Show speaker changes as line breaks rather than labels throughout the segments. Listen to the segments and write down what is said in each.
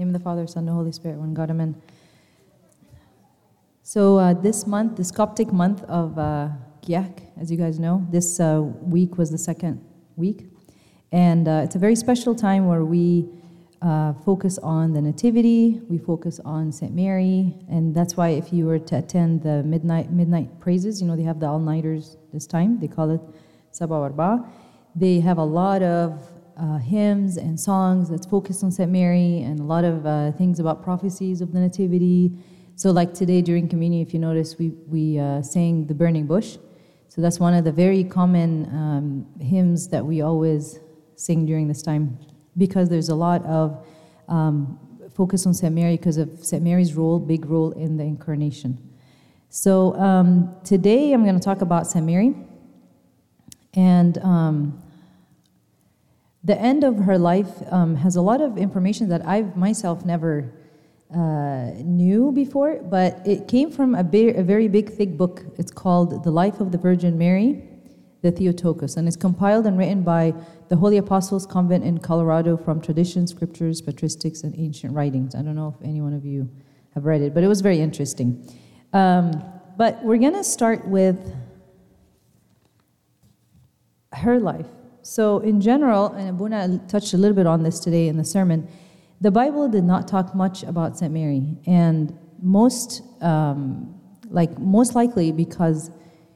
name of the Father, Son, and Holy Spirit, one God, Amen. So uh, this month, this Coptic month of uh, as you guys know, this uh, week was the second week. And uh, it's a very special time where we uh, focus on the Nativity, we focus on St. Mary, and that's why if you were to attend the midnight midnight praises, you know, they have the all-nighters this time, they call it Sabah Warba. They have a lot of uh, hymns and songs that's focused on St. Mary and a lot of uh, things about prophecies of the Nativity. So, like today during communion, if you notice, we, we uh, sang the burning bush. So, that's one of the very common um, hymns that we always sing during this time because there's a lot of um, focus on St. Mary because of St. Mary's role, big role in the incarnation. So, um, today I'm going to talk about St. Mary. And um, the end of her life um, has a lot of information that I've myself never uh, knew before, but it came from a, big, a very big, thick book. It's called The Life of the Virgin Mary, the Theotokos, and it's compiled and written by the Holy Apostles Convent in Colorado from tradition, scriptures, patristics, and ancient writings. I don't know if any one of you have read it, but it was very interesting. Um, but we're going to start with her life. So, in general, and Abuna touched a little bit on this today in the sermon, the Bible did not talk much about St. Mary, and most, um, like, most likely because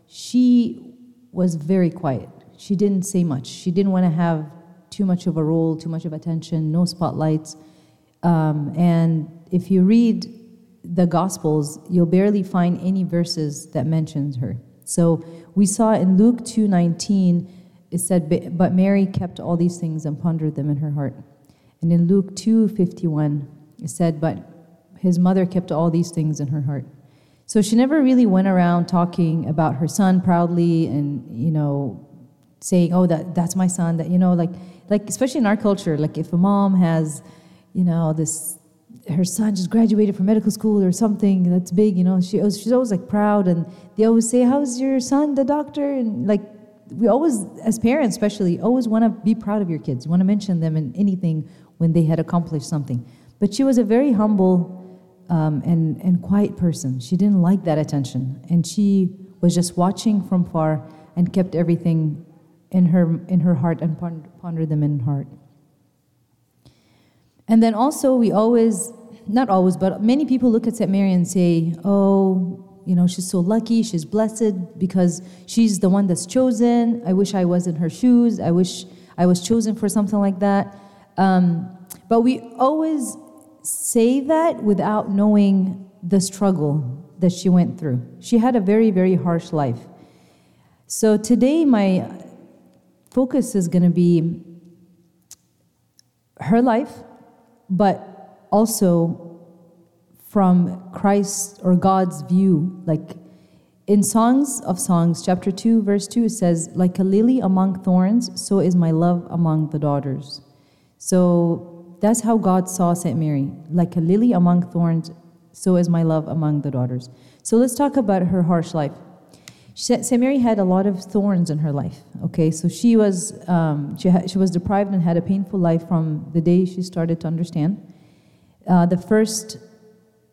she was very quiet. She didn't say much. She didn't want to have too much of a role, too much of attention, no spotlights. Um, and if you read the Gospels, you'll barely find any verses that mentions her. So we saw in Luke 2:19 it said, But Mary kept all these things and pondered them in her heart. And in Luke 2:51, it said, But his mother kept all these things in her heart. So she never really went around talking about her son proudly and, you know, saying, Oh, that, that's my son, that, you know, like, like, especially in our culture, like if a mom has, you know, this her son just graduated from medical school or something that's big, you know. She she's always like proud, and they always say, "How's your son, the doctor?" And like we always, as parents especially, always want to be proud of your kids. Want to mention them in anything when they had accomplished something. But she was a very humble um, and, and quiet person. She didn't like that attention. And she was just watching from far and kept everything in her, in her heart and pondered them in heart. And then also, we always, not always, but many people look at St. Mary and say, oh, you know, she's so lucky, she's blessed because she's the one that's chosen. I wish I was in her shoes. I wish I was chosen for something like that. Um, but we always say that without knowing the struggle that she went through. She had a very, very harsh life. So today, my focus is going to be her life, but also from Christ or God's view. Like in Songs of Songs, chapter 2, verse 2, it says, Like a lily among thorns, so is my love among the daughters. So that's how God saw St. Mary. Like a lily among thorns, so is my love among the daughters. So let's talk about her harsh life. St. Mary had a lot of thorns in her life. Okay, so she was um, she, she was deprived and had a painful life from the day she started to understand. Uh, the first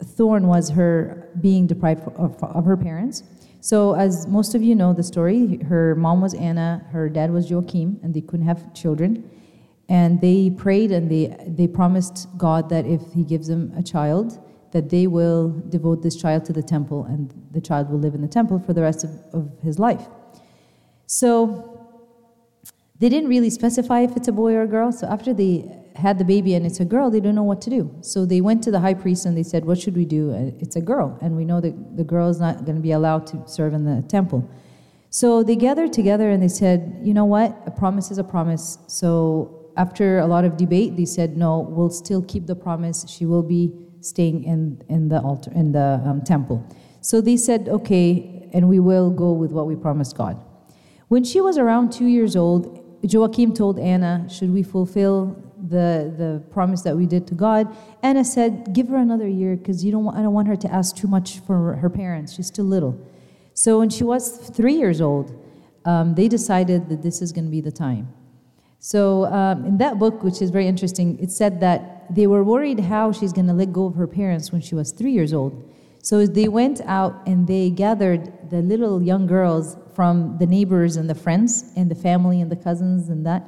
thorn was her being deprived of, of, her parents. So, as most of you know the story, her mom was Anna, her dad was Joachim, and they couldn't have children. And they prayed and they, they promised God that if He gives them a child, that they will devote this child to the temple and the child will live in the temple for the rest of, of his life. So, they didn't really specify if it's a boy or a girl. So, after they had the baby and it's a girl, they don't know what to do. So they went to the high priest and they said, What should we do? Uh, it's a girl. And we know that the girl is not going to be allowed to serve in the temple. So they gathered together and they said, You know what? A promise is a promise. So after a lot of debate, they said, No, we'll still keep the promise. She will be staying in, in the altar, in the um, temple. So they said, Okay, and we will go with what we promised God. When she was around two years old, Joachim told Anna, Should we fulfill the, the promise that we did to God. Anna said, Give her another year because you don't want, I don't want her to ask too much for her parents. She's still little. So when she was three years old, um, they decided that this is going to be the time. So um, in that book, which is very interesting, it said that they were worried how she's going to let go of her parents when she was three years old. So they went out and they gathered the little young girls from the neighbors and the friends and the family and the cousins and that,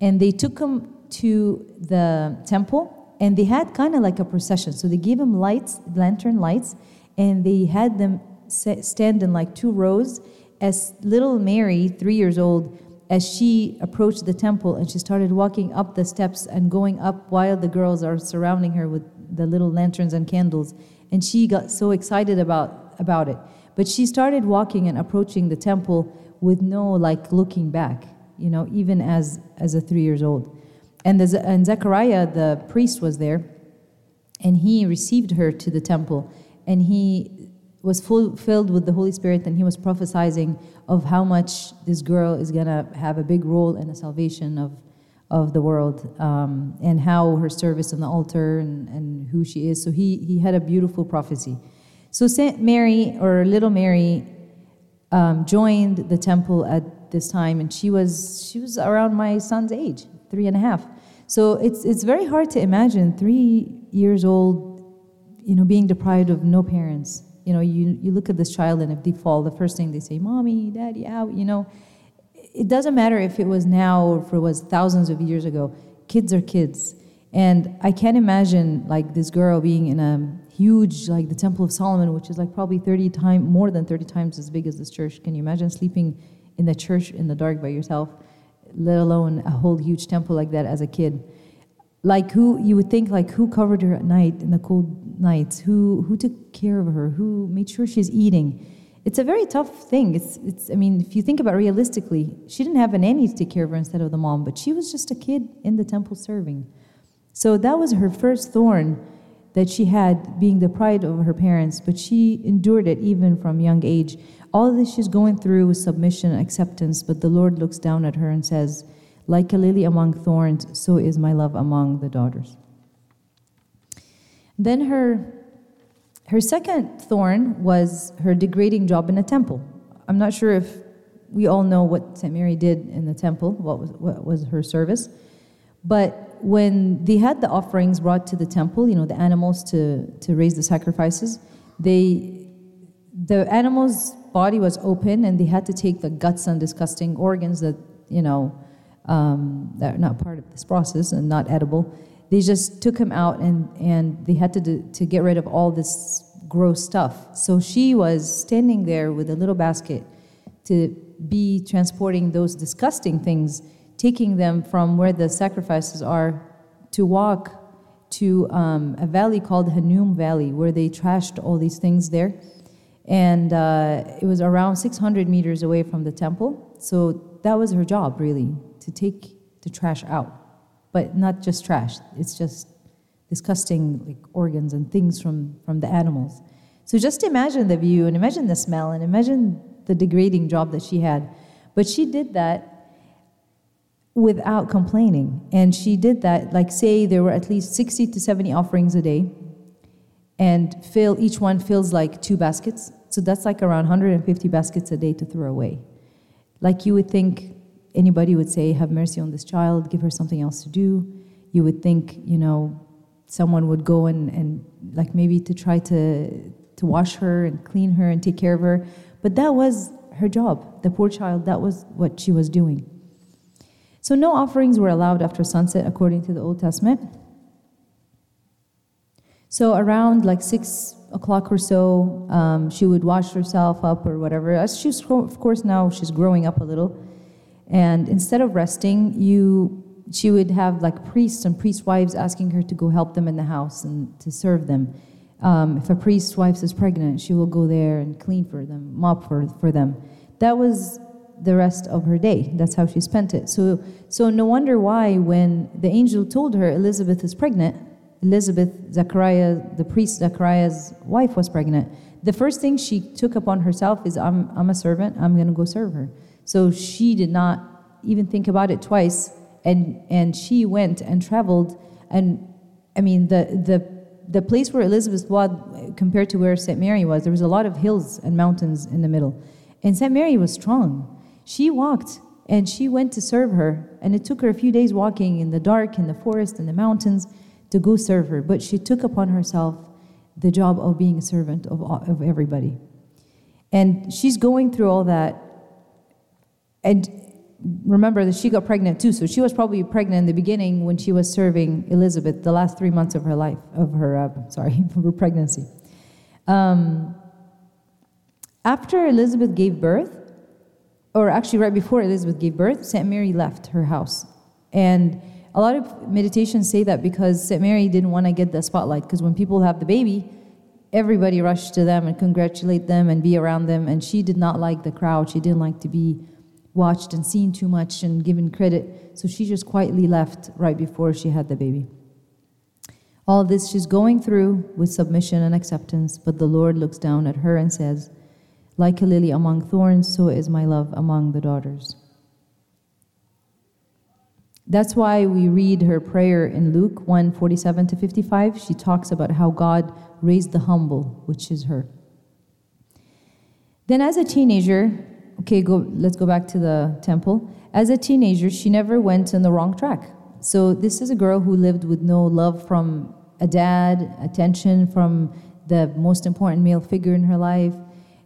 and they took them to the temple and they had kind of like a procession. So they gave them lights, lantern lights, and they had them stand in like two rows as little Mary, three years old, as she approached the temple and she started walking up the steps and going up while the girls are surrounding her with the little lanterns and candles. And she got so excited about, about it. But she started walking and approaching the temple with no like looking back, you know, even as, as a three years old. And, the, and Zechariah, the priest, was there, and he received her to the temple, and he was full, filled with the Holy Spirit, and he was prophesying of how much this girl is gonna have a big role in the salvation of, of the world, um, and how her service on the altar and, and who she is. So he, he had a beautiful prophecy. So Saint Mary, or Little Mary, um, joined the temple at this time, and she was she was around my son's age three and a half. So it's, it's very hard to imagine three years old, you know, being deprived of no parents. You know, you, you look at this child and if they fall, the first thing they say, mommy, daddy, out, you know. It doesn't matter if it was now or if it was thousands of years ago. Kids are kids. And I can't imagine like this girl being in a huge, like the Temple of Solomon, which is like probably 30 times, more than 30 times as big as this church. Can you imagine sleeping in the church in the dark by yourself? let alone a whole huge temple like that as a kid. Like who you would think like who covered her at night in the cold nights? Who who took care of her? Who made sure she's eating? It's a very tough thing. It's it's I mean, if you think about realistically, she didn't have a nanny to take care of her instead of the mom, but she was just a kid in the temple serving. So that was her first thorn that she had being deprived of her parents, but she endured it even from young age. All this she's going through is submission and acceptance, but the Lord looks down at her and says, Like a lily among thorns, so is my love among the daughters. Then her, her second thorn was her degrading job in a temple. I'm not sure if we all know what St. Mary did in the temple, what was, what was her service. But when they had the offerings brought to the temple, you know, the animals to, to raise the sacrifices, they, the animals body was open and they had to take the guts and disgusting organs that, you know, um, that are not part of this process and not edible. They just took him out and, and they had to, do, to get rid of all this gross stuff. So she was standing there with a little basket to be transporting those disgusting things, taking them from where the sacrifices are to walk to um, a valley called Hinnom Valley, where they trashed all these things there and uh, it was around 600 meters away from the temple. So that was her job, really, to take the trash out. But not just trash, it's just disgusting like organs and things from, from the animals. So just imagine the view and imagine the smell and imagine the degrading job that she had. But she did that without complaining. And she did that, like, say, there were at least 60 to 70 offerings a day, and fill, each one fills like two baskets. So that's like around 150 baskets a day to throw away. Like you would think anybody would say, Have mercy on this child, give her something else to do. You would think, you know, someone would go and, and like maybe to try to, to wash her and clean her and take care of her. But that was her job. The poor child, that was what she was doing. So no offerings were allowed after sunset according to the Old Testament. So around like six o'clock or so, um, she would wash herself up or whatever. As she's, of course, now she's growing up a little. And instead of resting, you, she would have like priests and priest wives asking her to go help them in the house and to serve them. Um, if a priest's wife is pregnant, she will go there and clean for them, mop for, for them. That was the rest of her day. That's how she spent it. So, so no wonder why when the angel told her Elizabeth is pregnant, Elizabeth, Zechariah, the priest Zechariah's wife was pregnant, the first thing she took upon herself is, I'm, I'm a servant, I'm going to go serve her. So she did not even think about it twice, and, and she went and traveled. And I mean, the, the, the place where Elizabeth was, compared to where St. Mary was, there was a lot of hills and mountains in the middle. And St. Mary was strong. She walked and she went to serve her, and it took her a few days walking in the dark, in the forest, in the mountains to go serve her, but she took upon herself the job of being a servant of, of everybody. And she's going through all that. And remember that she got pregnant too, so she was probably pregnant in the beginning when she was serving Elizabeth the last three months of her life, of her, uh, sorry, of her pregnancy. Um, after Elizabeth gave birth, or actually right before Elizabeth gave birth, St. Mary left her house. And a lot of meditations say that because St. Mary didn't want to get the spotlight, because when people have the baby, everybody rushed to them and congratulate them and be around them. And she did not like the crowd. She didn't like to be watched and seen too much and given credit. So she just quietly left right before she had the baby. All this she's going through with submission and acceptance, but the Lord looks down at her and says, Like a lily among thorns, so is my love among the daughters. That's why we read her prayer in Luke 1 47 to 55. She talks about how God raised the humble, which is her. Then, as a teenager, okay, go, let's go back to the temple. As a teenager, she never went on the wrong track. So, this is a girl who lived with no love from a dad, attention from the most important male figure in her life,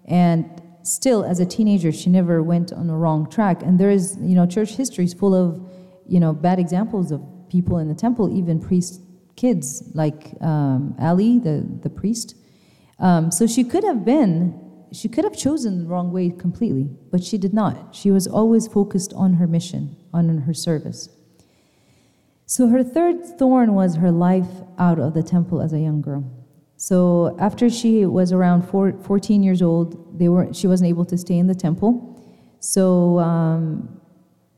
and still, as a teenager, she never went on the wrong track. And there is, you know, church history is full of you know, bad examples of people in the temple, even priest kids like um, Ali, the, the priest. Um, so she could have been, she could have chosen the wrong way completely, but she did not. She was always focused on her mission, on her service. So her third thorn was her life out of the temple as a young girl. So after she was around four, 14 years old, they were, she wasn't able to stay in the temple. So um,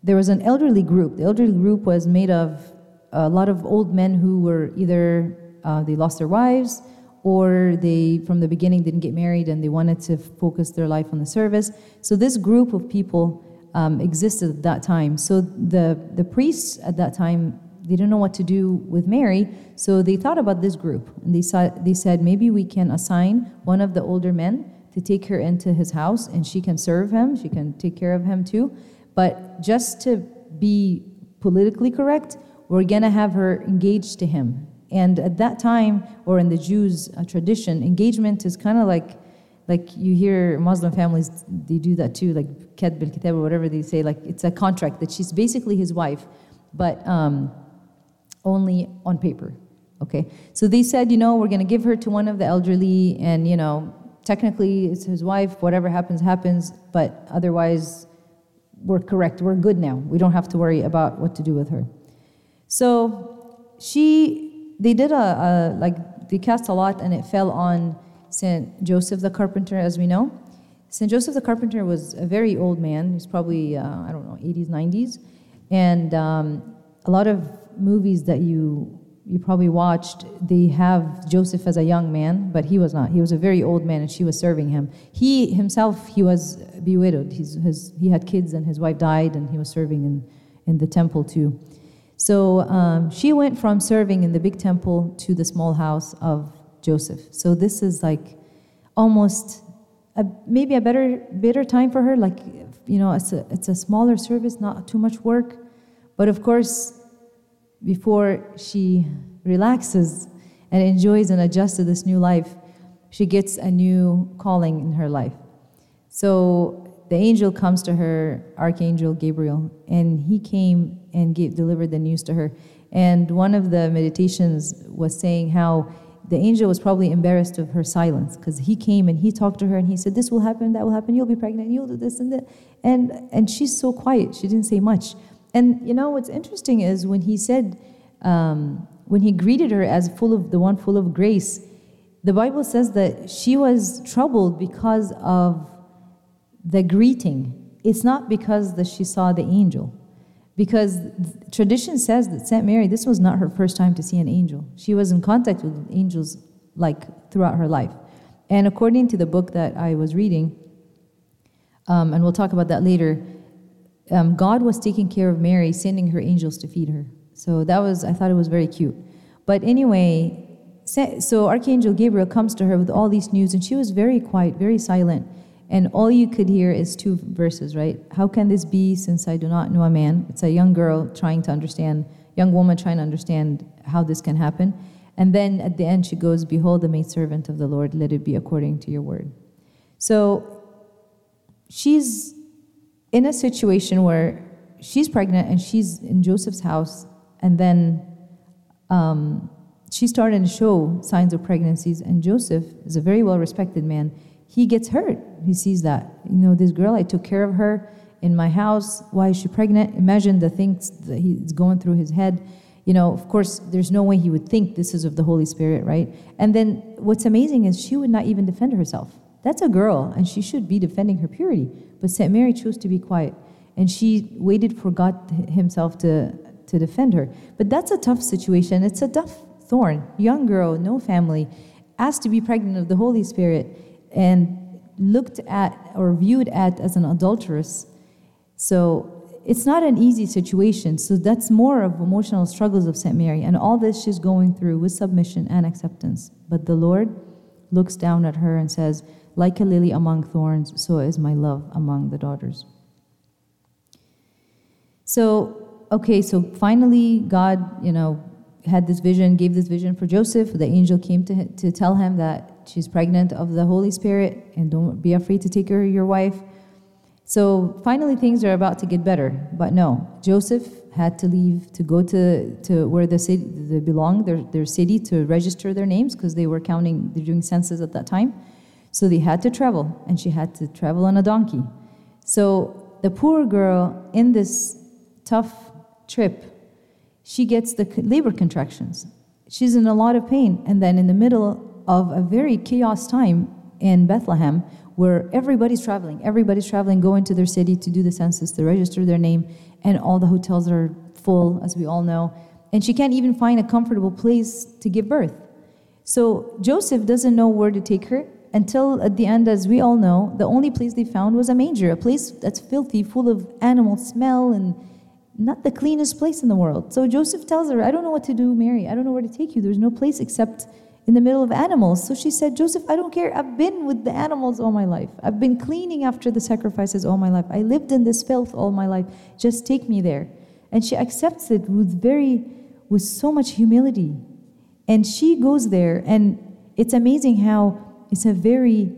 there was an elderly group. The elderly group was made of a lot of old men who were either uh, they lost their wives or they from the beginning didn't get married and they wanted to focus their life on the service. So this group of people um, existed at that time. So the the priests at that time they didn't know what to do with Mary, so they thought about this group and they saw, they said maybe we can assign one of the older men to take her into his house and she can serve him, she can take care of him too. But just to be politically correct, we're going to have her engaged to him. And at that time, or in the Jews' uh, tradition, engagement is kind of like, like you hear Muslim families, they do that too, like katb al kitab or whatever they say, like it's a contract that she's basically his wife, but um, only on paper. Okay, so they said, you know, we're going to give her to one of the elderly, and you know, technically it's his wife. Whatever happens, happens. But otherwise, we're correct, we're good now. We don't have to worry about what to do with her. So she, they did a, a like, they cast a lot and it fell on St. Joseph the Carpenter, as we know. St. Joseph the Carpenter was a very old man. He's probably, uh, I don't know, 80s, 90s. And um, a lot of movies that you you probably watched, they have Joseph as a young man, but he was not. He was a very old man, and she was serving him. He himself, he was bewidowed. He's, his, he had kids, and his wife died, and he was serving in, in the temple too. So um, she went from serving in the big temple to the small house of Joseph. So this is like almost a, maybe a better better time for her. Like you know, it's a it's a smaller service, not too much work, but of course before she relaxes and enjoys and adjusts to this new life, she gets a new calling in her life. So the angel comes to her, Archangel Gabriel, and he came and gave, delivered the news to her. And one of the meditations was saying how the angel was probably embarrassed of her silence because he came and he talked to her and he said, This will happen, that will happen, you'll be pregnant, you'll do this and that. And, and she's so quiet, she didn't say much. And you know what's interesting is when he said, um, when he greeted her as full of the one full of grace, the Bible says that she was troubled because of the greeting. It's not because that she saw the angel. Because tradition says that St. Mary, this was not her first time to see an angel. She was in contact with angels like throughout her life. And according to the book that I was reading, um, and we'll talk about that later, um, God was taking care of Mary, sending her angels to feed her. So that was, I thought it was very cute. But anyway, so Archangel Gabriel comes to her with all these news, and she was very quiet, very silent. And all you could hear is two verses, right? How can this be since I do not know a man? It's a young girl trying to understand, young woman trying to understand how this can happen. And then at the end, she goes, Behold, the maidservant of the Lord, let it be according to your word. So she's in a situation where she's pregnant and she's in Joseph's house, and then um, she's starting to show signs of pregnancies. And Joseph is a very well respected man he gets hurt. He sees that. You know, this girl, I took care of her in my house. Why is she pregnant? Imagine the things that he's going through his head. You know, of course, there's no way he would think this is of the Holy Spirit, right? And then what's amazing is she would not even defend herself. That's a girl, and she should be defending her purity. But St. Mary chose to be quiet, and she waited for God Himself to, to defend her. But that's a tough situation. It's a tough thorn. Young girl, no family, asked to be pregnant of the Holy Spirit and looked at or viewed at as an adulteress. So it's not an easy situation. So that's more of emotional struggles of St. Mary. And all this she's going through with submission and acceptance. But the Lord looks down at her and says, Like a lily among thorns, so is my love among the daughters. So, okay, so finally, God, you know, had this vision, gave this vision for Joseph. The angel came to, to tell him that she's pregnant of the Holy Spirit, and don't be afraid to take her your wife. So finally, things are about to get better. But no, Joseph had to leave to go to, to where the city they belong, their, their city, to register their names because they were counting, they're doing census at that time. So they had to travel, and she had to travel on a donkey. So the poor girl in this tough trip, she gets the labor contractions. She's in a lot of pain, and then in the middle of a very chaos time in Bethlehem where everybody's traveling. Everybody's traveling, going to their city to do the census, to register their name, and all the hotels are full, as we all know. And she can't even find a comfortable place to give birth. So Joseph doesn't know where to take her until at the end, as we all know, the only place they found was a manger, a place that's filthy, full of animal smell and not the cleanest place in the world. So Joseph tells her, I don't know what to do, Mary. I don't know where to take you. There's no place except in the middle of animals. So she said, Joseph, I don't care. I've been with the animals all my life. I've been cleaning after the sacrifices all my life. I lived in this filth all my life. Just take me there. And she accepts it with very, with so much humility. And she goes there, and it's amazing how it's a very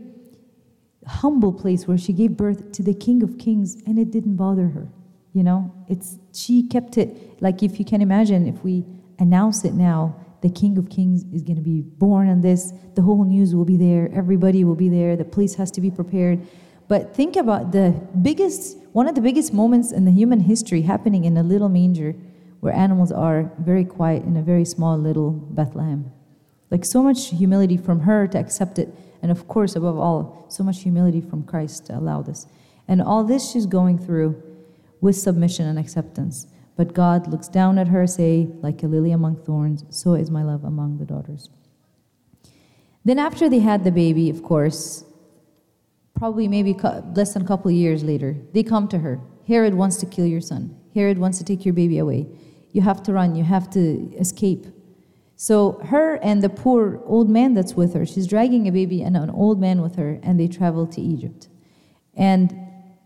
humble place where she gave birth to the King of Kings, and it didn't bother her. You know, it's she kept it like if you can imagine if we announce it now the King of Kings is going to be born on this. The whole news will be there. Everybody will be there. The place has to be prepared. But think about the biggest, one of the biggest moments in the human history happening in a little manger where animals are very quiet in a very small little Bethlehem. Like so much humility from her to accept it. And of course, above all, so much humility from Christ to allow this. And all this she's going through with submission and acceptance. But God looks down at her, say, like a lily among thorns, so is my love among the daughters. Then, after they had the baby, of course, probably maybe less than a couple of years later, they come to her. Herod wants to kill your son. Herod wants to take your baby away. You have to run, you have to escape. So, her and the poor old man that's with her, she's dragging a baby and an old man with her, and they travel to Egypt. And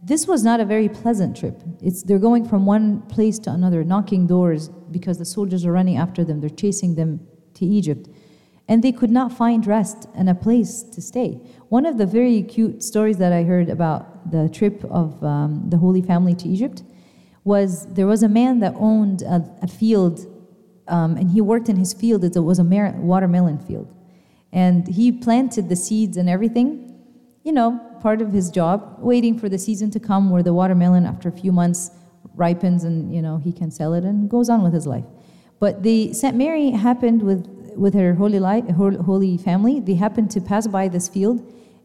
this was not a very pleasant trip. It's, they're going from one place to another, knocking doors because the soldiers are running after them. They're chasing them to Egypt. And they could not find rest and a place to stay. One of the very cute stories that I heard about the trip of um, the Holy Family to Egypt was there was a man that owned a, a field, um, and he worked in his field. It was a watermelon field. And he planted the seeds and everything. You know, part of his job, waiting for the season to come where the watermelon, after a few months, ripens and you know he can sell it and goes on with his life. But the Saint Mary happened with with her holy life, holy family. They happened to pass by this field,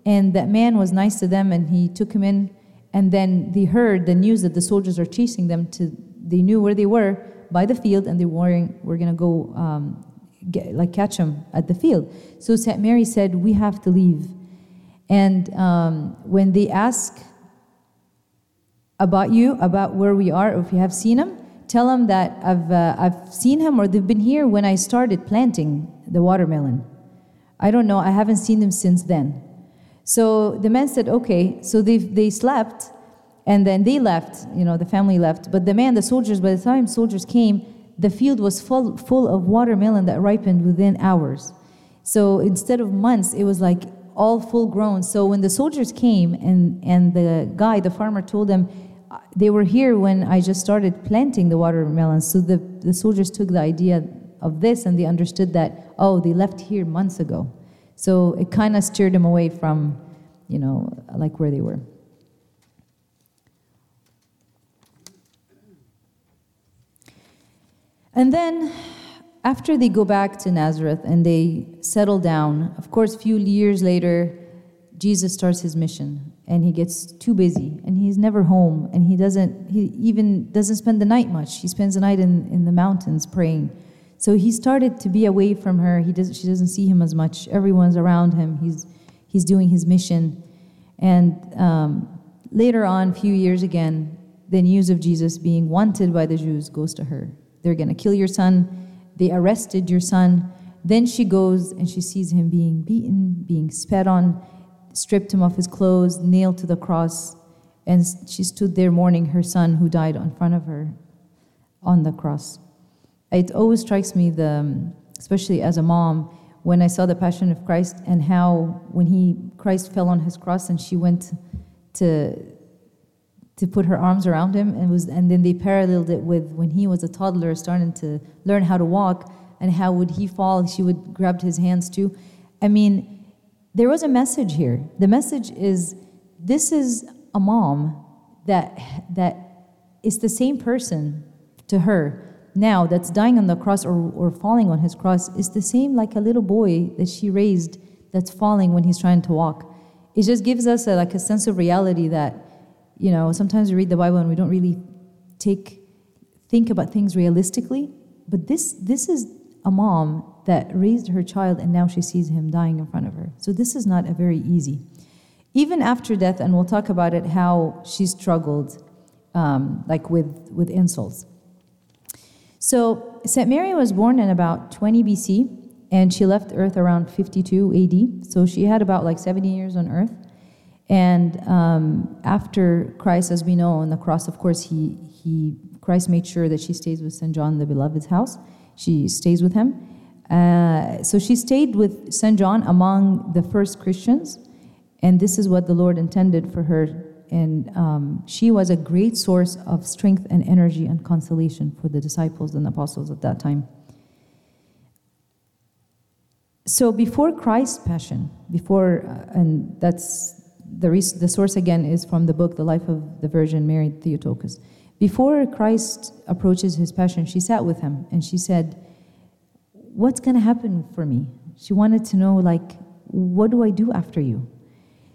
and that man was nice to them, and he took him in. And then they heard the news that the soldiers are chasing them. To they knew where they were by the field, and they were were gonna go um, get, like catch them at the field. So Saint Mary said, "We have to leave." And um, when they ask about you, about where we are, if you have seen him, tell them that I've, uh, I've seen him or they've been here when I started planting the watermelon. I don't know, I haven't seen them since then. So the man said, okay. So they, they slept and then they left, you know, the family left. But the man, the soldiers, by the time soldiers came, the field was full, full of watermelon that ripened within hours. So instead of months, it was like all full grown. So when the soldiers came and, and the guy, the farmer, told them, they were here when I just started planting the watermelons. So the, the soldiers took the idea of this and they understood that, oh, they left here months ago. So it kind of steered them away from, you know, like where they were. And then after they go back to Nazareth and they settle down, of course, a few years later, Jesus starts his mission and he gets too busy and he's never home and he doesn't he even doesn't spend the night much. He spends the night in, in the mountains praying. So he started to be away from her. He doesn't she doesn't see him as much. Everyone's around him. He's he's doing his mission. And um, later on, a few years again, the news of Jesus being wanted by the Jews goes to her. They're going to kill your son. They arrested your son. Then she goes and she sees him being beaten, being spat on, stripped him of his clothes, nailed to the cross. And she stood there mourning her son who died in front of her on the cross. It always strikes me, the, um, especially as a mom, when I saw the Passion of Christ and how when he Christ fell on his cross and she went to to put her arms around him and was and then they paralleled it with when he was a toddler starting to learn how to walk and how would he fall she would grab his hands too. I mean there was a message here. The message is this is a mom that that is the same person to her now that's dying on the cross or, or falling on his cross is the same like a little boy that she raised that's falling when he's trying to walk. It just gives us a, like a sense of reality that you know, sometimes we read the Bible and we don't really take think about things realistically. But this this is a mom that raised her child and now she sees him dying in front of her. So this is not a very easy. Even after death, and we'll talk about it, how she struggled, um, like with with insults. So Saint Mary was born in about 20 BC, and she left Earth around 52 AD. So she had about like 70 years on Earth. And um, after Christ, as we know on the cross, of course, he, he, Christ made sure that she stays with St. John the Beloved's house. She stays with him. Uh, so she stayed with St. John among the first Christians, and this is what the Lord intended for her. And um, she was a great source of strength and energy and consolation for the disciples and apostles at that time. So before Christ's passion, before, uh, and that's the, res- the source again is from the book, The Life of the Virgin Mary Theotokos. Before Christ approaches his passion, she sat with him and she said, What's going to happen for me? She wanted to know, like, what do I do after you?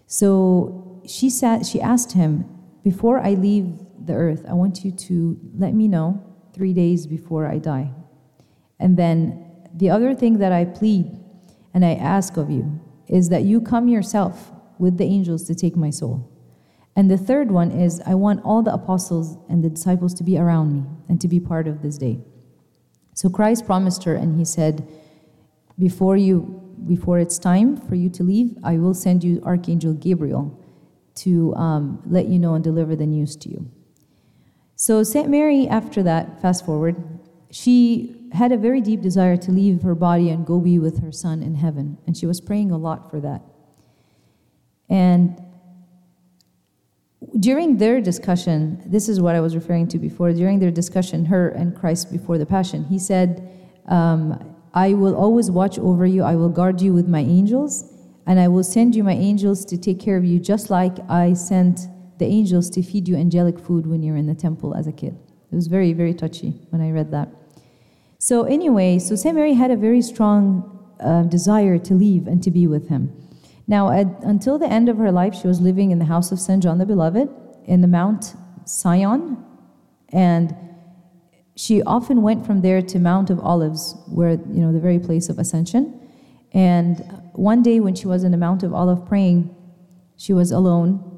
So she sat, she asked him, Before I leave the earth, I want you to let me know three days before I die. And then the other thing that I plead and I ask of you is that you come yourself with the angels to take my soul. And the third one is I want all the apostles and the disciples to be around me and to be part of this day. So Christ promised her and he said, Before you before it's time for you to leave, I will send you Archangel Gabriel to um, let you know and deliver the news to you. So Saint Mary, after that, fast forward, she had a very deep desire to leave her body and go be with her son in heaven, and she was praying a lot for that. And during their discussion, this is what I was referring to before, during their discussion, her and Christ before the Passion, he said, um, I will always watch over you, I will guard you with my angels, and I will send you my angels to take care of you, just like I sent the angels to feed you angelic food when you were in the temple as a kid. It was very, very touchy when I read that. So, anyway, so St. Mary had a very strong uh, desire to leave and to be with him. Now, at, until the end of her life, she was living in the house of St. John the Beloved in the Mount Sion, and she often went from there to Mount of Olives, where, you know, the very place of ascension. And one day when she was in the Mount of Olives praying, she was alone.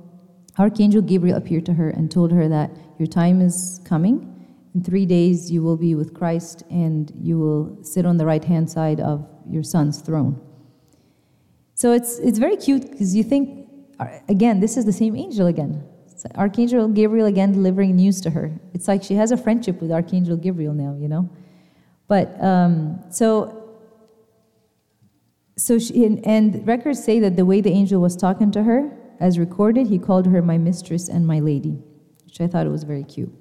Archangel Gabriel appeared to her and told her that your time is coming. In three days, you will be with Christ and you will sit on the right hand side of your son's throne. So it's, it's very cute because you think again, this is the same angel again. Archangel Gabriel again delivering news to her. It's like she has a friendship with Archangel Gabriel now, you know? But um, so so she, and, and records say that the way the angel was talking to her, as recorded, he called her my mistress and my lady, which I thought it was very cute.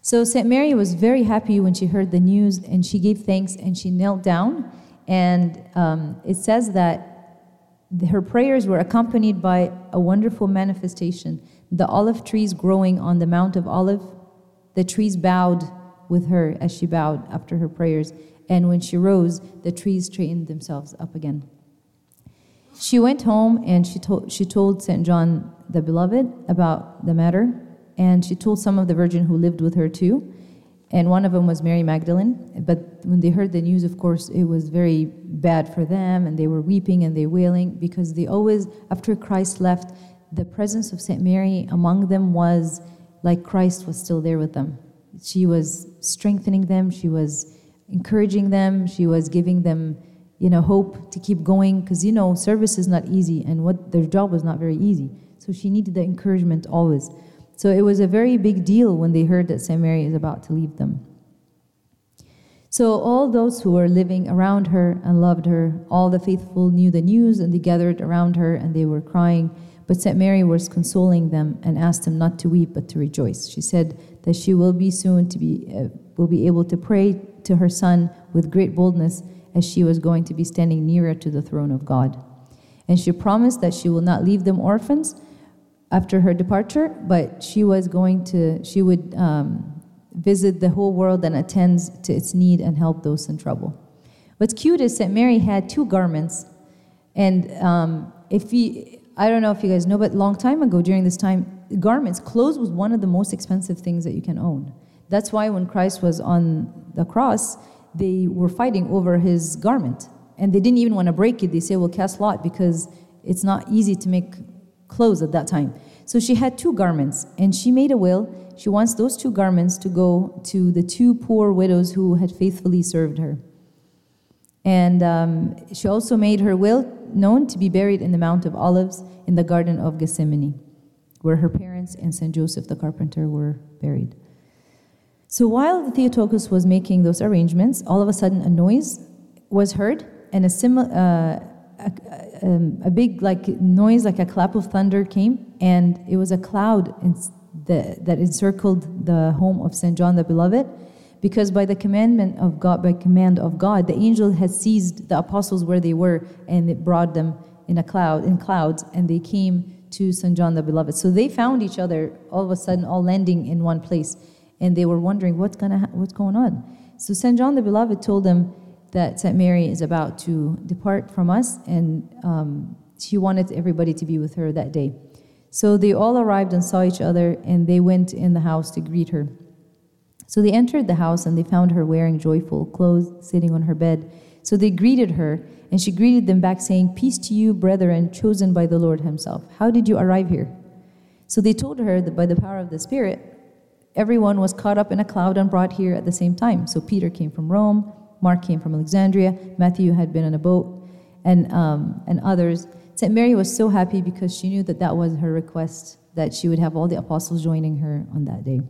So St. Mary was very happy when she heard the news and she gave thanks and she knelt down. And um, it says that her prayers were accompanied by a wonderful manifestation. The olive trees growing on the Mount of Olive, the trees bowed with her as she bowed after her prayers. And when she rose, the trees straightened themselves up again. She went home and she told, she told St. John the Beloved about the matter, and she told some of the virgin who lived with her too. And one of them was Mary Magdalene. But when they heard the news, of course, it was very bad for them, and they were weeping and they wailing because they always, after Christ left, the presence of St. Mary among them was like Christ was still there with them. She was strengthening them, she was encouraging them, she was giving them you know, hope to keep going because, you know, service is not easy and what their job was not very easy. So she needed the encouragement always. So it was a very big deal when they heard that St. Mary is about to leave them. So all those who were living around her and loved her, all the faithful knew the news and they gathered around her and they were crying. But St. Mary was consoling them and asked them not to weep but to rejoice. She said that she will be soon to be, uh, will be able to pray to her son with great boldness as she was going to be standing nearer to the throne of God. And she promised that she will not leave them orphans after her departure, but she was going to, she would um, visit the whole world and attend to its need and help those in trouble. What's cute is that Mary had two garments, and um, if you, I don't know if you guys know, but long time ago during this time, garments, clothes was one of the most expensive things that you can own. That's why when Christ was on the cross, they were fighting over his garment. And they didn't even want to break it. They say, well, cast lot because it's not easy to make clothes at that time. So she had two garments, and she made a will. She wants those two garments to go to the two poor widows who had faithfully served her. And um, she also made her will known to be buried in the Mount of Olives in the Garden of Gethsemane, where her parents and St. Joseph the carpenter were buried. So while the Theotokos was making those arrangements, all of a sudden a noise was heard, and a similar, uh, a, um, a, big like noise, like a clap of thunder, came, and it was a cloud the, that encircled the home of Saint John the Beloved, because by the commandment of God, by command of God, the angel had seized the apostles where they were, and it brought them in a cloud, in clouds, and they came to Saint John the Beloved. So they found each other all of a sudden, all landing in one place and they were wondering what's gonna ha- what's going on. So Saint John the Beloved told them that Saint Mary is about to depart from us, and um, she wanted everybody to be with her that day. So they all arrived and saw each other, and they went in the house to greet her. So they entered the house and they found her wearing joyful clothes, sitting on her bed. So they greeted her, and she greeted them back, saying, Peace to you, brethren, chosen by the Lord Himself. How did you arrive here? So they told her that by the power of the Spirit, everyone was caught up in a cloud and brought here at the same time. So Peter came from Rome, Mark came from Alexandria, Matthew had been on a boat, and, um, and others. St. Mary was so happy because she knew that that was her request, that she would have all the apostles joining her on that day.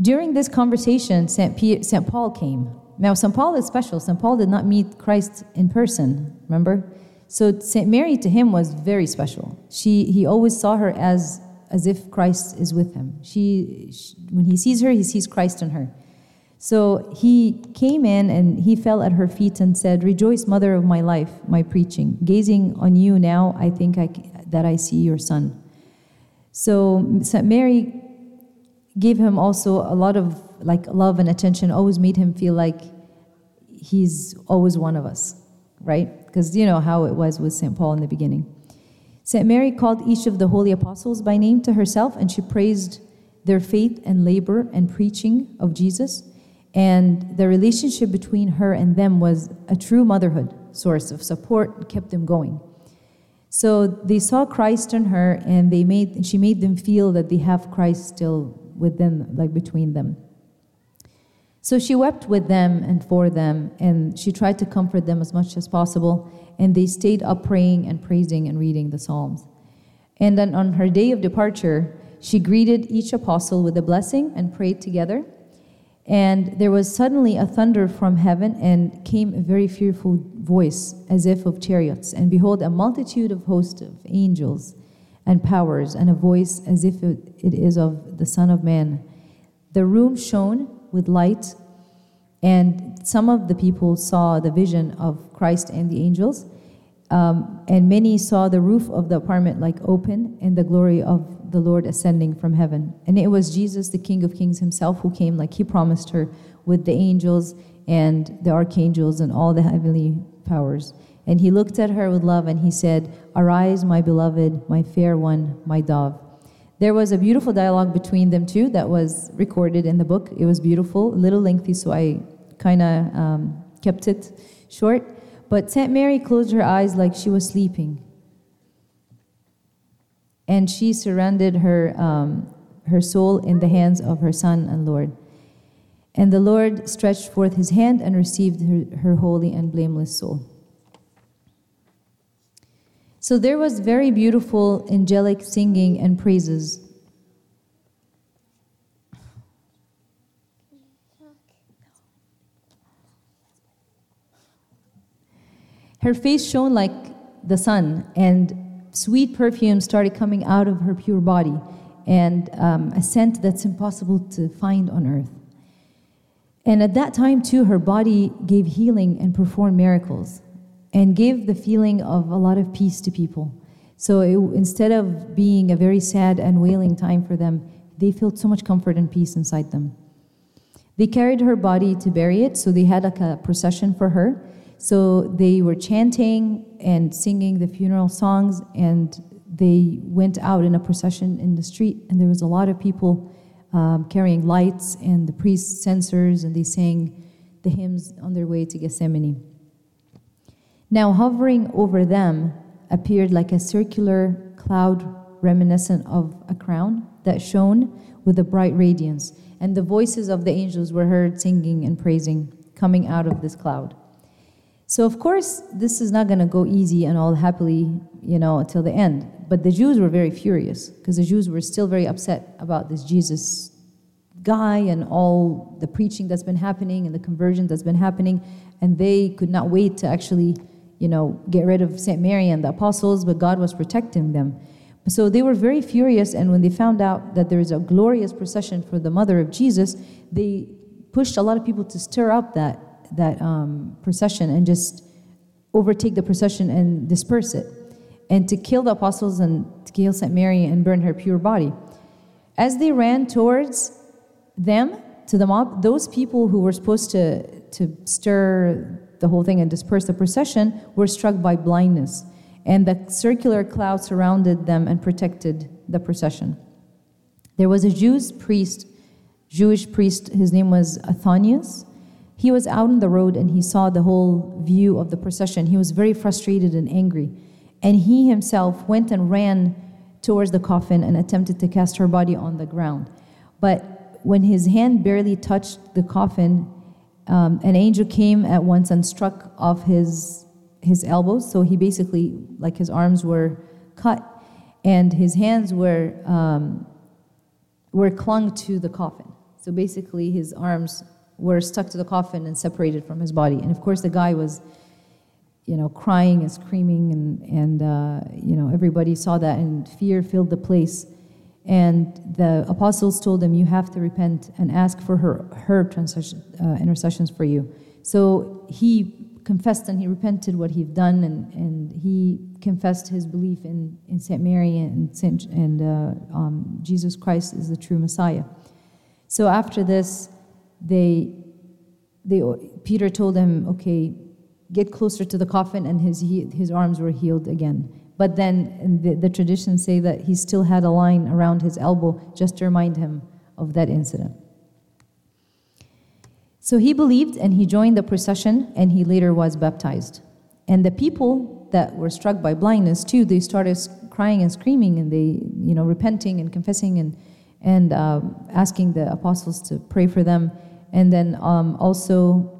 During this conversation, St. St. Paul came. Now, St. Paul is special. St. Paul did not meet Christ in person, remember? So St. Mary to him was very special. She, he always saw her as as if Christ is with him. She, she, when he sees her, he sees Christ in her. So he came in and he fell at her feet and said, Rejoice, mother of my life, my preaching. Gazing on you now, I think I, that I see your son. So St. Mary gave him also a lot of like love and attention, always made him feel like he's always one of us, right? Because you know how it was with St. Paul in the beginning. St. Mary called each of the holy apostles by name to herself, and she praised their faith and labor and preaching of Jesus. And the relationship between her and them was a true motherhood source of support, kept them going. So they saw Christ in her, and they made she made them feel that they have Christ still within, like between them. So she wept with them and for them, and she tried to comfort them as much as possible. And they stayed up praying and praising and reading the Psalms. And then on her day of departure, she greeted each apostle with a blessing and prayed together. And there was suddenly a thunder from heaven, and came a very fearful voice, as if of chariots. And behold, a multitude of hosts of angels and powers, and a voice as if it is of the Son of Man. The room shone with light, and some of the people saw the vision of Christ and the angels. Um, and many saw the roof of the apartment like open, and the glory of the Lord ascending from heaven. And it was Jesus, the King of Kings himself, who came, like he promised her, with the angels and the archangels and all the heavenly powers. And he looked at her with love and he said, Arise, my beloved, my fair one, my dove. There was a beautiful dialogue between them two that was recorded in the book. It was beautiful, a little lengthy, so I kind of um, kept it short. But St. Mary closed her eyes like she was sleeping. And she surrendered her, um, her soul in the hands of her Son and Lord. And the Lord stretched forth his hand and received her, her holy and blameless soul. So there was very beautiful angelic singing and praises. Her face shone like the sun, and sweet perfume started coming out of her pure body, and um, a scent that's impossible to find on earth. And at that time, too, her body gave healing and performed miracles and gave the feeling of a lot of peace to people. So it, instead of being a very sad and wailing time for them, they felt so much comfort and peace inside them. They carried her body to bury it, so they had like a procession for her. So they were chanting and singing the funeral songs, and they went out in a procession in the street, and there was a lot of people um, carrying lights and the priests' censers, and they sang the hymns on their way to Gethsemane. Now, hovering over them appeared like a circular cloud reminiscent of a crown that shone with a bright radiance, and the voices of the angels were heard singing and praising coming out of this cloud. So, of course, this is not going to go easy and all happily, you know, till the end. But the Jews were very furious because the Jews were still very upset about this Jesus guy and all the preaching that's been happening and the conversion that's been happening, and they could not wait to actually you know, get rid of St. Mary and the apostles, but God was protecting them. So they were very furious, and when they found out that there is a glorious procession for the mother of Jesus, they pushed a lot of people to stir up that, that um, procession and just overtake the procession and disperse it, and to kill the apostles and to kill St. Mary and burn her pure body. As they ran towards them, to the mob, those people who were supposed to, to stir the whole thing and disperse the procession, were struck by blindness. And the circular cloud surrounded them and protected the procession. There was a Jewish priest, Jewish priest, his name was Athanias. He was out on the road and he saw the whole view of the procession. He was very frustrated and angry. And he himself went and ran towards the coffin and attempted to cast her body on the ground. But when his hand barely touched the coffin, um, an angel came at once and struck off his his elbows. So he basically, like his arms were cut, and his hands were um, were clung to the coffin. So basically, his arms were stuck to the coffin and separated from his body. And of course, the guy was, you know, crying and screaming, and and uh, you know everybody saw that, and fear filled the place. And the apostles told him, You have to repent and ask for her, her uh, intercessions for you. So he confessed and he repented what he'd done, and, and he confessed his belief in, in St. Mary and, Saint, and uh, um, Jesus Christ is the true Messiah. So after this, they, they, Peter told him, Okay, get closer to the coffin, and his, his arms were healed again. But then the, the traditions say that he still had a line around his elbow just to remind him of that incident. So he believed and he joined the procession and he later was baptized. And the people that were struck by blindness too, they started crying and screaming and they, you know, repenting and confessing and, and uh, asking the apostles to pray for them. And then um, also,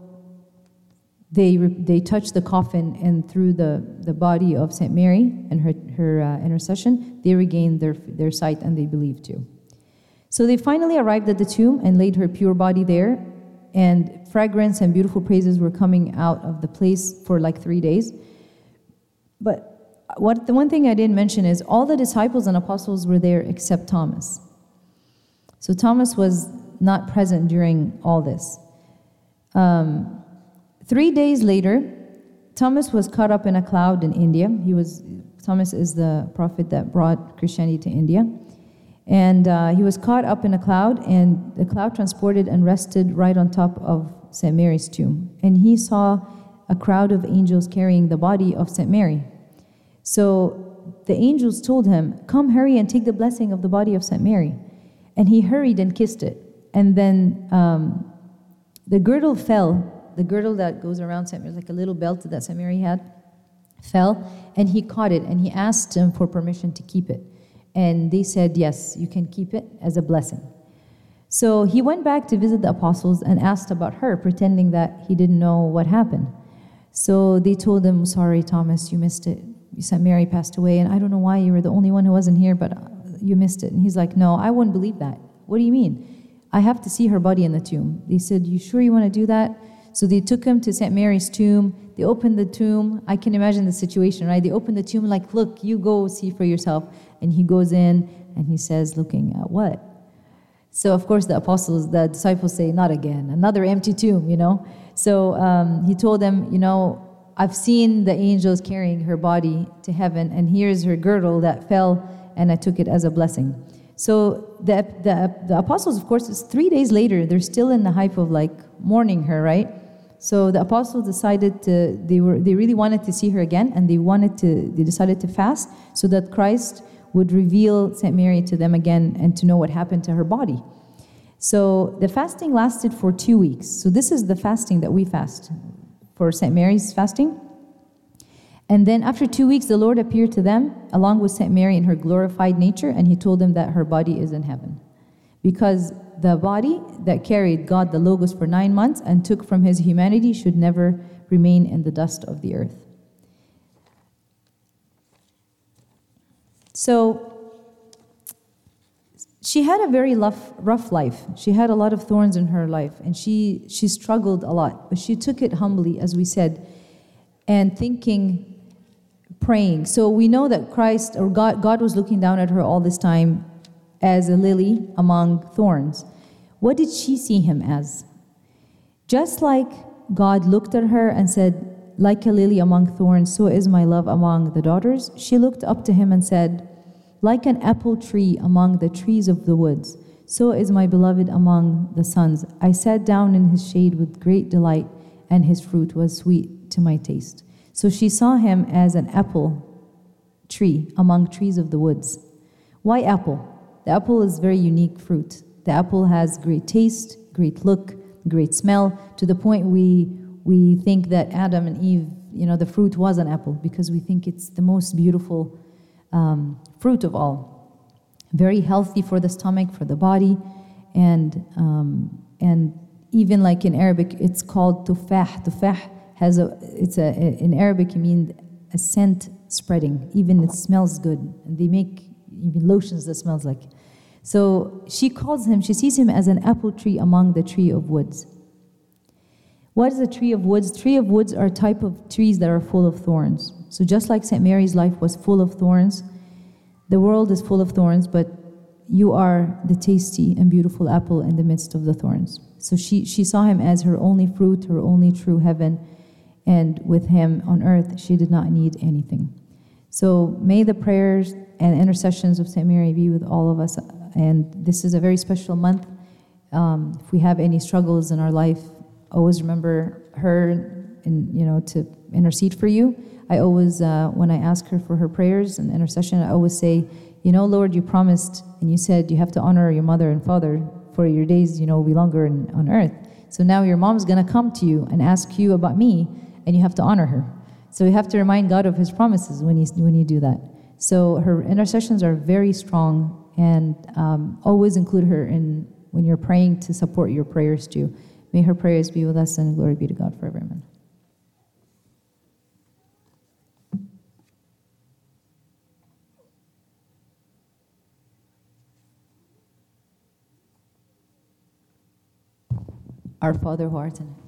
they, they touched the coffin, and through the, the body of St. Mary and her, her uh, intercession, they regained their, their sight and they believed too. So they finally arrived at the tomb and laid her pure body there, and fragrance and beautiful praises were coming out of the place for like three days. But what the one thing I didn't mention is all the disciples and apostles were there except Thomas. So Thomas was not present during all this. Um, three days later, Thomas was caught up in a cloud in India. He was Thomas is the prophet that brought Christianity to India. And uh, he was caught up in a cloud, and the cloud transported and rested right on top of St. Mary's tomb. And he saw a crowd of angels carrying the body of St. Mary. So the angels told him, Come, hurry and take the blessing of the body of St. Mary. And he hurried and kissed it. And then um, the girdle fell, the girdle that goes around St. Mary, like a little belt that St. Mary had, fell, and he caught it and he asked him for permission to keep it. And they said, Yes, you can keep it as a blessing. So he went back to visit the apostles and asked about her, pretending that he didn't know what happened. So they told him, Sorry, Thomas, you missed it. St. Mary passed away, and I don't know why you were the only one who wasn't here, but you missed it. And he's like, No, I wouldn't believe that. What do you mean? I have to see her body in the tomb. They said, You sure you want to do that? So they took him to St. Mary's tomb. They opened the tomb. I can imagine the situation, right? They opened the tomb, like, Look, you go see for yourself. And he goes in and he says, Looking at what? So, of course, the apostles, the disciples say, Not again, another empty tomb, you know? So um, he told them, You know, I've seen the angels carrying her body to heaven, and here's her girdle that fell, and I took it as a blessing. So the, the, the apostles, of course, it's three days later, they're still in the hype of like mourning her, right? So the apostles decided to, they, were, they really wanted to see her again, and they wanted to, they decided to fast so that Christ would reveal St. Mary to them again and to know what happened to her body. So the fasting lasted for two weeks. So this is the fasting that we fast for St. Mary's fasting. And then after two weeks, the Lord appeared to them along with St. Mary in her glorified nature, and he told them that her body is in heaven. Because the body that carried God the Logos for nine months and took from his humanity should never remain in the dust of the earth. So, she had a very rough, rough life. She had a lot of thorns in her life, and she, she struggled a lot. But she took it humbly, as we said, and thinking, praying. So we know that Christ or God, God was looking down at her all this time as a lily among thorns. What did she see him as? Just like God looked at her and said, Like a lily among thorns, so is my love among the daughters, she looked up to him and said, like an apple tree among the trees of the woods, so is my beloved among the sons. I sat down in his shade with great delight, and his fruit was sweet to my taste. So she saw him as an apple tree among trees of the woods. Why apple? The apple is very unique fruit. The apple has great taste, great look, great smell, to the point we we think that Adam and Eve, you know, the fruit was an apple because we think it's the most beautiful um, fruit of all. Very healthy for the stomach, for the body, and um, and even like in Arabic, it's called tufah. Tufah has a it's a in Arabic it means a scent spreading. Even it smells good, and they make even lotions that smells like. So she calls him. She sees him as an apple tree among the tree of woods. What is a tree of woods? Tree of woods are a type of trees that are full of thorns. So just like St. Mary's life was full of thorns, the world is full of thorns, but you are the tasty and beautiful apple in the midst of the thorns. So she, she saw him as her only fruit, her only true heaven, and with him on earth, she did not need anything. So may the prayers and intercessions of St. Mary be with all of us. And this is a very special month. Um, if we have any struggles in our life, always remember her and you know to intercede for you I always, uh, when I ask her for her prayers and intercession, I always say, you know, Lord, you promised and you said you have to honor your mother and father for your days, you know, will be longer in, on earth. So now your mom's going to come to you and ask you about me, and you have to honor her. So you have to remind God of His promises when you when you do that. So her intercessions are very strong, and um, always include her in when you're praying to support your prayers too. May her prayers be with us, and glory be to God forever. Amen. Our Father who art in heaven